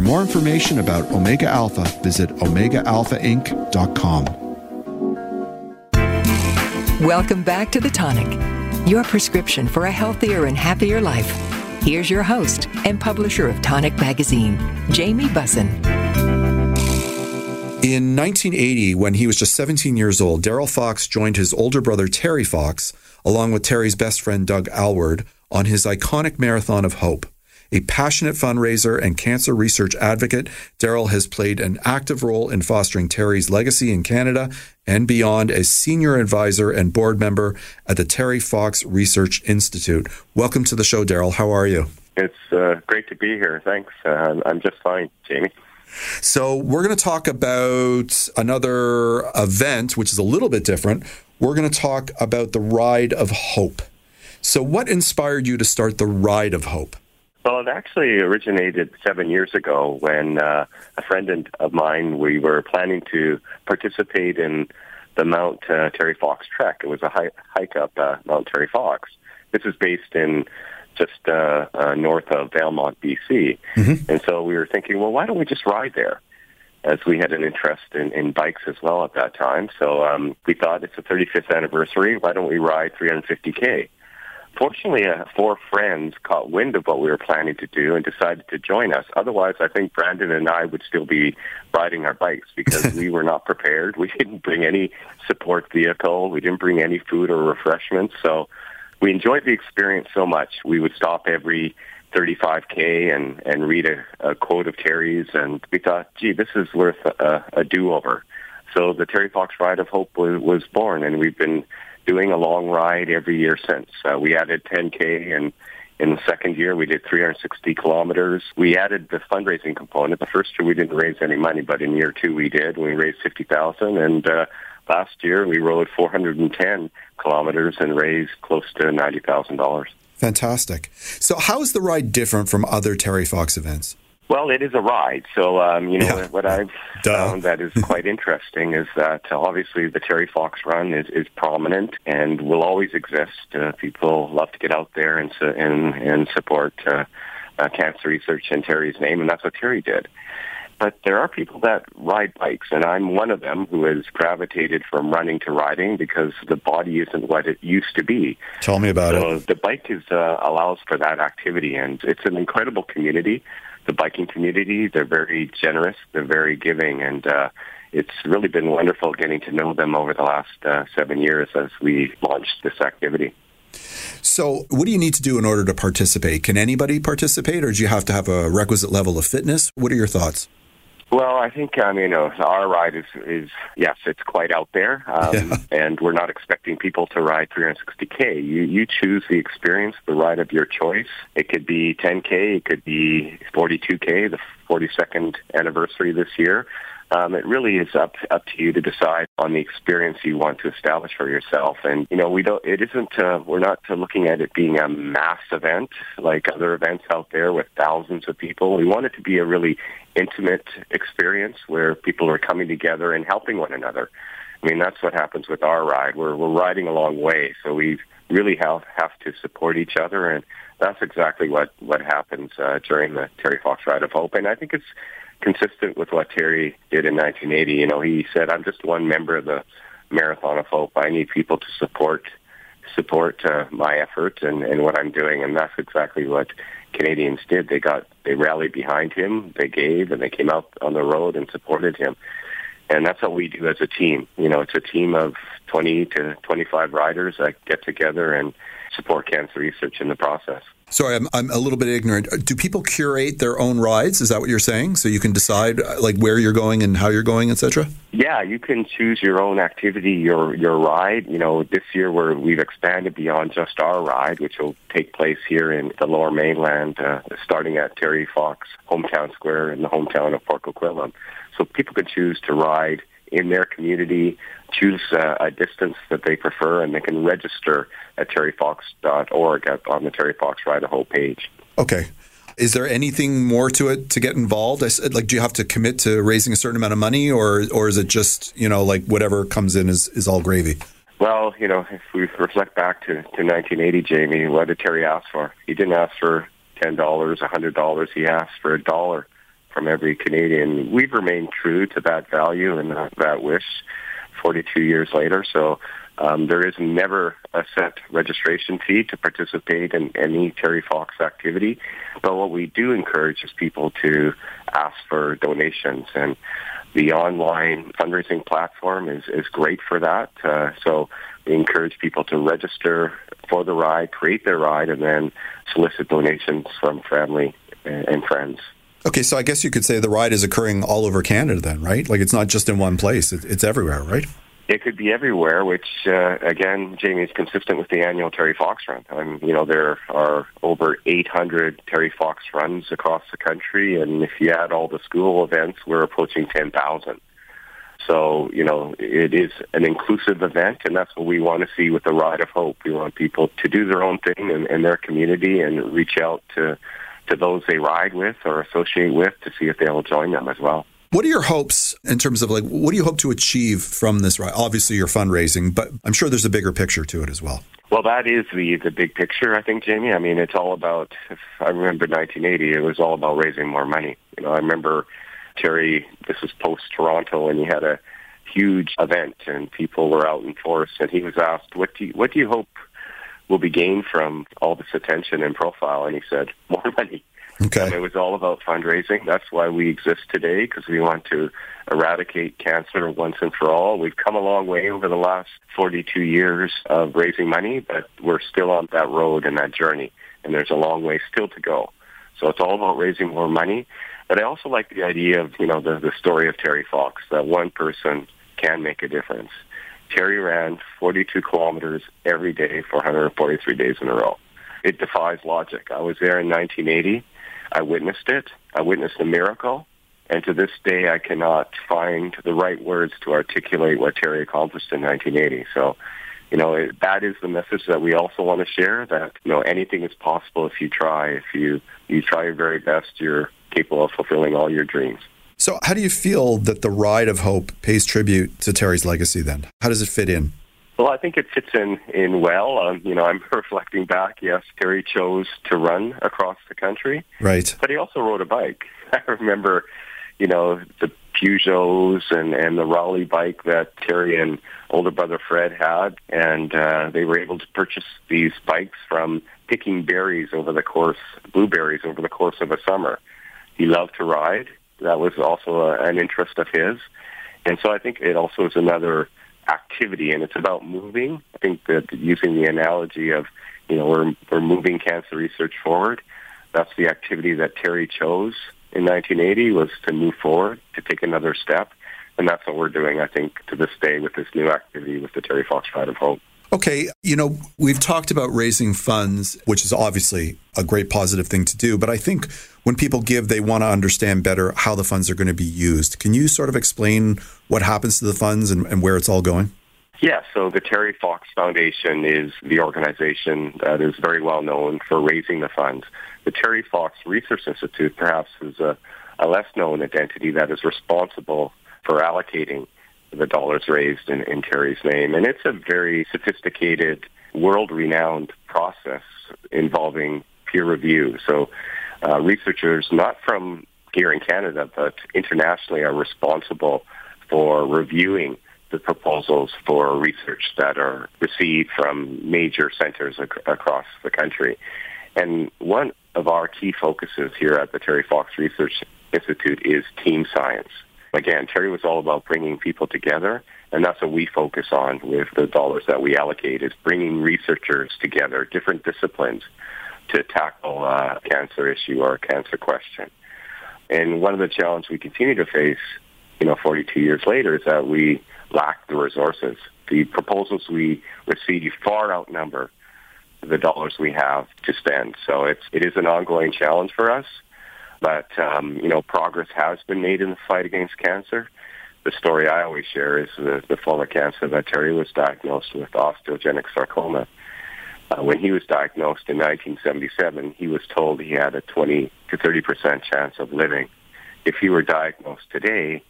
For more information about Omega Alpha, visit OmegaAlphaInc.com. Welcome back to The Tonic, your prescription for a healthier and happier life. Here's your host and publisher of Tonic Magazine, Jamie Bussin. In 1980, when he was just 17 years old, Darrell Fox joined his older brother Terry Fox, along with Terry's best friend Doug Alward, on his iconic Marathon of Hope. A passionate fundraiser and cancer research advocate, Darrell has played an active role in fostering Terry's legacy in Canada and beyond as senior advisor and board member at the Terry Fox Research Institute. Welcome to the show, Darrell. How are you? It's uh, great to be here. Thanks. Uh, I'm just fine, Jamie. So, we're going to talk about another event, which is a little bit different. We're going to talk about the Ride of Hope. So, what inspired you to start the Ride of Hope? Well, it actually originated seven years ago when uh, a friend of mine, we were planning to participate in the Mount uh, Terry Fox Trek. It was a hike up uh, Mount Terry Fox. This is based in just uh, uh, north of Valemount, BC. Mm-hmm. And so we were thinking, well, why don't we just ride there? As we had an interest in, in bikes as well at that time. So um, we thought it's the 35th anniversary. Why don't we ride 350K? Fortunately, uh, four friends caught wind of what we were planning to do and decided to join us. Otherwise, I think Brandon and I would still be riding our bikes because (laughs) we were not prepared. We didn't bring any support vehicle. We didn't bring any food or refreshments. So we enjoyed the experience so much. We would stop every 35k and and read a, a quote of Terry's, and we thought, gee, this is worth a, a do-over. So the Terry Fox Ride of Hope was, was born, and we've been doing a long ride every year since. Uh, we added 10K and in the second year, we did 360 kilometers. We added the fundraising component. The first year, we didn't raise any money, but in year two, we did. We raised 50,000, and uh, last year we rode 410 kilometers and raised close to $90,000. Fantastic. So, how is the ride different from other Terry Fox events? Well, it is a ride. So, um, you know, yeah. what I've (laughs) Duh. found that is quite interesting is that uh, obviously the Terry Fox Run is, is prominent and will always exist. Uh, people love to get out there and and, and support uh, uh, cancer research in Terry's name, and that's what Terry did. But there are people that ride bikes, and I'm one of them who has gravitated from running to riding because the body isn't what it used to be. Tell me about so it. The bike is uh, allows for that activity, and it's an incredible community the biking community. They're very generous. They're very giving, and uh, it's really been wonderful getting to know them over the last uh, seven years as we launched this activity. So, what do you need to do in order to participate? Can anybody participate, or do you have to have a requisite level of fitness? What are your thoughts? Well, I think um, you know our ride is is yes, it's quite out there, um, yeah. (laughs) and we're not expecting people to ride 360k. You you choose the experience, the ride of your choice. It could be 10k, it could be 42k, the 42nd anniversary this year. Um, it really is up up to you to decide on the experience you want to establish for yourself. And you know, we don't. It isn't. Uh, we're not looking at it being a mass event like other events out there with thousands of people. We want it to be a really intimate experience where people are coming together and helping one another. I mean, that's what happens with our ride. We're we're riding a long way, so we really have have to support each other, and that's exactly what what happens uh, during the Terry Fox Ride of Hope. And I think it's consistent with what Terry did in 1980. You know, he said, "I'm just one member of the Marathon of Hope. I need people to support support uh, my effort and, and what I'm doing." And that's exactly what Canadians did. They got they rallied behind him, they gave, and they came out on the road and supported him. And that's what we do as a team. You know, it's a team of 20 to 25 riders that get together and support cancer research in the process. Sorry, I'm, I'm a little bit ignorant. Do people curate their own rides? Is that what you're saying? So you can decide uh, like where you're going and how you're going, etc. Yeah, you can choose your own activity, your your ride. You know, this year we're we've expanded beyond just our ride, which will take place here in the Lower Mainland, uh, starting at Terry Fox Hometown Square in the hometown of Port Coquitlam. So people can choose to ride in their community, choose uh, a distance that they prefer, and they can register at terryfox.org at, on the Terry Fox Ride a Hope page. Okay. Is there anything more to it to get involved? I, Like, do you have to commit to raising a certain amount of money, or or is it just you know like whatever comes in is, is all gravy? Well, you know, if we reflect back to, to 1980, Jamie, what did Terry ask for? He didn't ask for ten dollars, a hundred dollars. He asked for a dollar from every Canadian. We've remained true to that value and that, that wish 42 years later. So um, there is never a set registration fee to participate in any Terry Fox activity. But what we do encourage is people to ask for donations. And the online fundraising platform is, is great for that. Uh, so we encourage people to register for the ride, create their ride, and then solicit donations from family and friends. Okay, so I guess you could say the ride is occurring all over Canada then, right? Like it's not just in one place, it's everywhere, right? It could be everywhere, which uh, again, Jamie is consistent with the annual Terry Fox Run. Um, you know, there are over 800 Terry Fox runs across the country, and if you add all the school events, we're approaching 10,000. So, you know, it is an inclusive event, and that's what we want to see with the Ride of Hope. We want people to do their own thing in, in their community and reach out to to those they ride with or associate with to see if they'll join them as well. What are your hopes in terms of like what do you hope to achieve from this ride? Obviously, you're fundraising, but I'm sure there's a bigger picture to it as well. Well, that is the the big picture, I think, Jamie. I mean, it's all about. If I remember 1980, it was all about raising more money. You know, I remember Terry. This was post Toronto, and he had a huge event, and people were out in force. And he was asked, "What do you, what do you hope will be gained from all this attention and profile?" And he said, "More money." Okay. And it was all about fundraising. That's why we exist today, because we want to eradicate cancer once and for all. We've come a long way over the last 42 years of raising money, but we're still on that road and that journey, and there's a long way still to go. So it's all about raising more money. But I also like the idea of, you know, the, the story of Terry Fox, that one person can make a difference. Terry ran 42 kilometers every day for 143 days in a row. It defies logic. I was there in 1980 I witnessed it. I witnessed a miracle. And to this day, I cannot find the right words to articulate what Terry accomplished in 1980. So, you know, it, that is the message that we also want to share that, you know, anything is possible if you try. If you, you try your very best, you're capable of fulfilling all your dreams. So, how do you feel that the Ride of Hope pays tribute to Terry's legacy then? How does it fit in? Well, I think it fits in in well. Um, you know, I'm (laughs) reflecting back. Yes, Terry chose to run across the country, right? But he also rode a bike. (laughs) I remember, you know, the Peugeots and and the Raleigh bike that Terry and older brother Fred had, and uh, they were able to purchase these bikes from picking berries over the course, blueberries over the course of a summer. He loved to ride. That was also a, an interest of his, and so I think it also is another activity, and it's about moving. I think that using the analogy of, you know, we're, we're moving cancer research forward. That's the activity that Terry chose in 1980 was to move forward, to take another step. And that's what we're doing, I think, to this day with this new activity with the Terry Fox Ride of Hope. Okay, you know, we've talked about raising funds, which is obviously a great positive thing to do, but I think when people give, they want to understand better how the funds are going to be used. Can you sort of explain what happens to the funds and, and where it's all going? Yeah, so the Terry Fox Foundation is the organization that is very well known for raising the funds. The Terry Fox Research Institute perhaps is a, a less known identity that is responsible for allocating the dollars raised in, in Terry's name. And it's a very sophisticated, world-renowned process involving peer review. So uh, researchers, not from here in Canada, but internationally, are responsible for reviewing the proposals for research that are received from major centers ac- across the country. And one of our key focuses here at the Terry Fox Research Institute is team science. Again, Terry was all about bringing people together, and that's what we focus on with the dollars that we allocate is bringing researchers together, different disciplines, to tackle a cancer issue or a cancer question. And one of the challenges we continue to face, you know, 42 years later is that we lack the resources. The proposals we receive far outnumber the dollars we have to spend. So it's, it is an ongoing challenge for us. But, um, you know, progress has been made in the fight against cancer. The story I always share is the, the form of cancer that Terry was diagnosed with, osteogenic sarcoma. Uh, when he was diagnosed in 1977, he was told he had a 20 to 30 percent chance of living. If he were diagnosed today,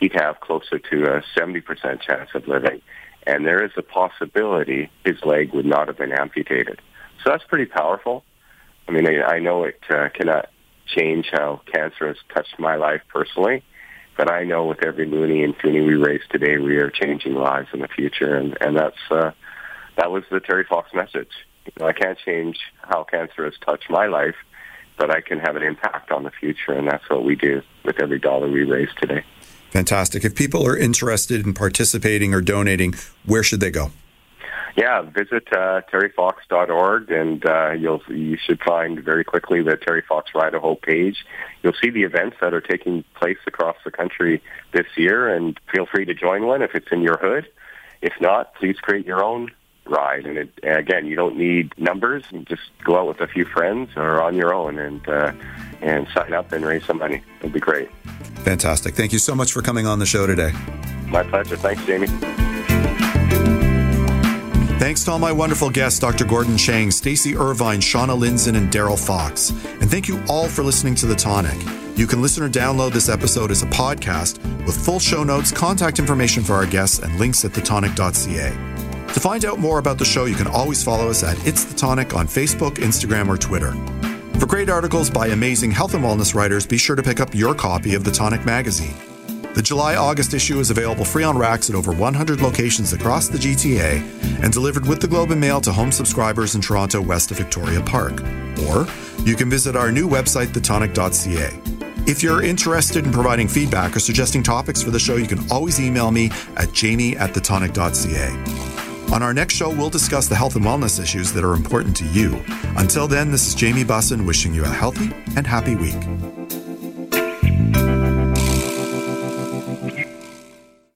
he'd have closer to a 70 percent chance of living. And there is a possibility his leg would not have been amputated. So that's pretty powerful. I mean, I, I know it uh, cannot change how cancer has touched my life personally. But I know with every loonie and toonie we raise today, we are changing lives in the future, and and that's uh, that was the Terry Fox message. You know, I can't change how cancer has touched my life, but I can have an impact on the future, and that's what we do with every dollar we raise today. Fantastic. If people are interested in participating or donating, where should they go? Yeah, visit uh, terryfox.org, and uh, you'll you should find very quickly the Terry Fox Hope page. You'll see the events that are taking place across the country this year, and feel free to join one if it's in your hood. If not, please create your own ride. And, it, and again, you don't need numbers. You just go out with a few friends or on your own and uh, and sign up and raise some money. It'll be great. Fantastic. Thank you so much for coming on the show today. My pleasure. Thanks, Jamie. Thanks to all my wonderful guests, Dr. Gordon Chang, Stacy Irvine, Shauna Lindzon, and Darrell Fox. And thank you all for listening to The Tonic. You can listen or download this episode as a podcast with full show notes, contact information for our guests, and links at thetonic.ca. To find out more about the show, you can always follow us at It's The Tonic on Facebook, Instagram, or Twitter. For great articles by amazing health and wellness writers, be sure to pick up your copy of The Tonic magazine. The July August issue is available free on racks at over 100 locations across the GTA and delivered with the Globe and Mail to home subscribers in Toronto west of Victoria Park. Or you can visit our new website, thetonic.ca. If you're interested in providing feedback or suggesting topics for the show, you can always email me at jamie at thetonic.ca. On our next show, we'll discuss the health and wellness issues that are important to you. Until then, this is Jamie Bussin wishing you a healthy and happy week.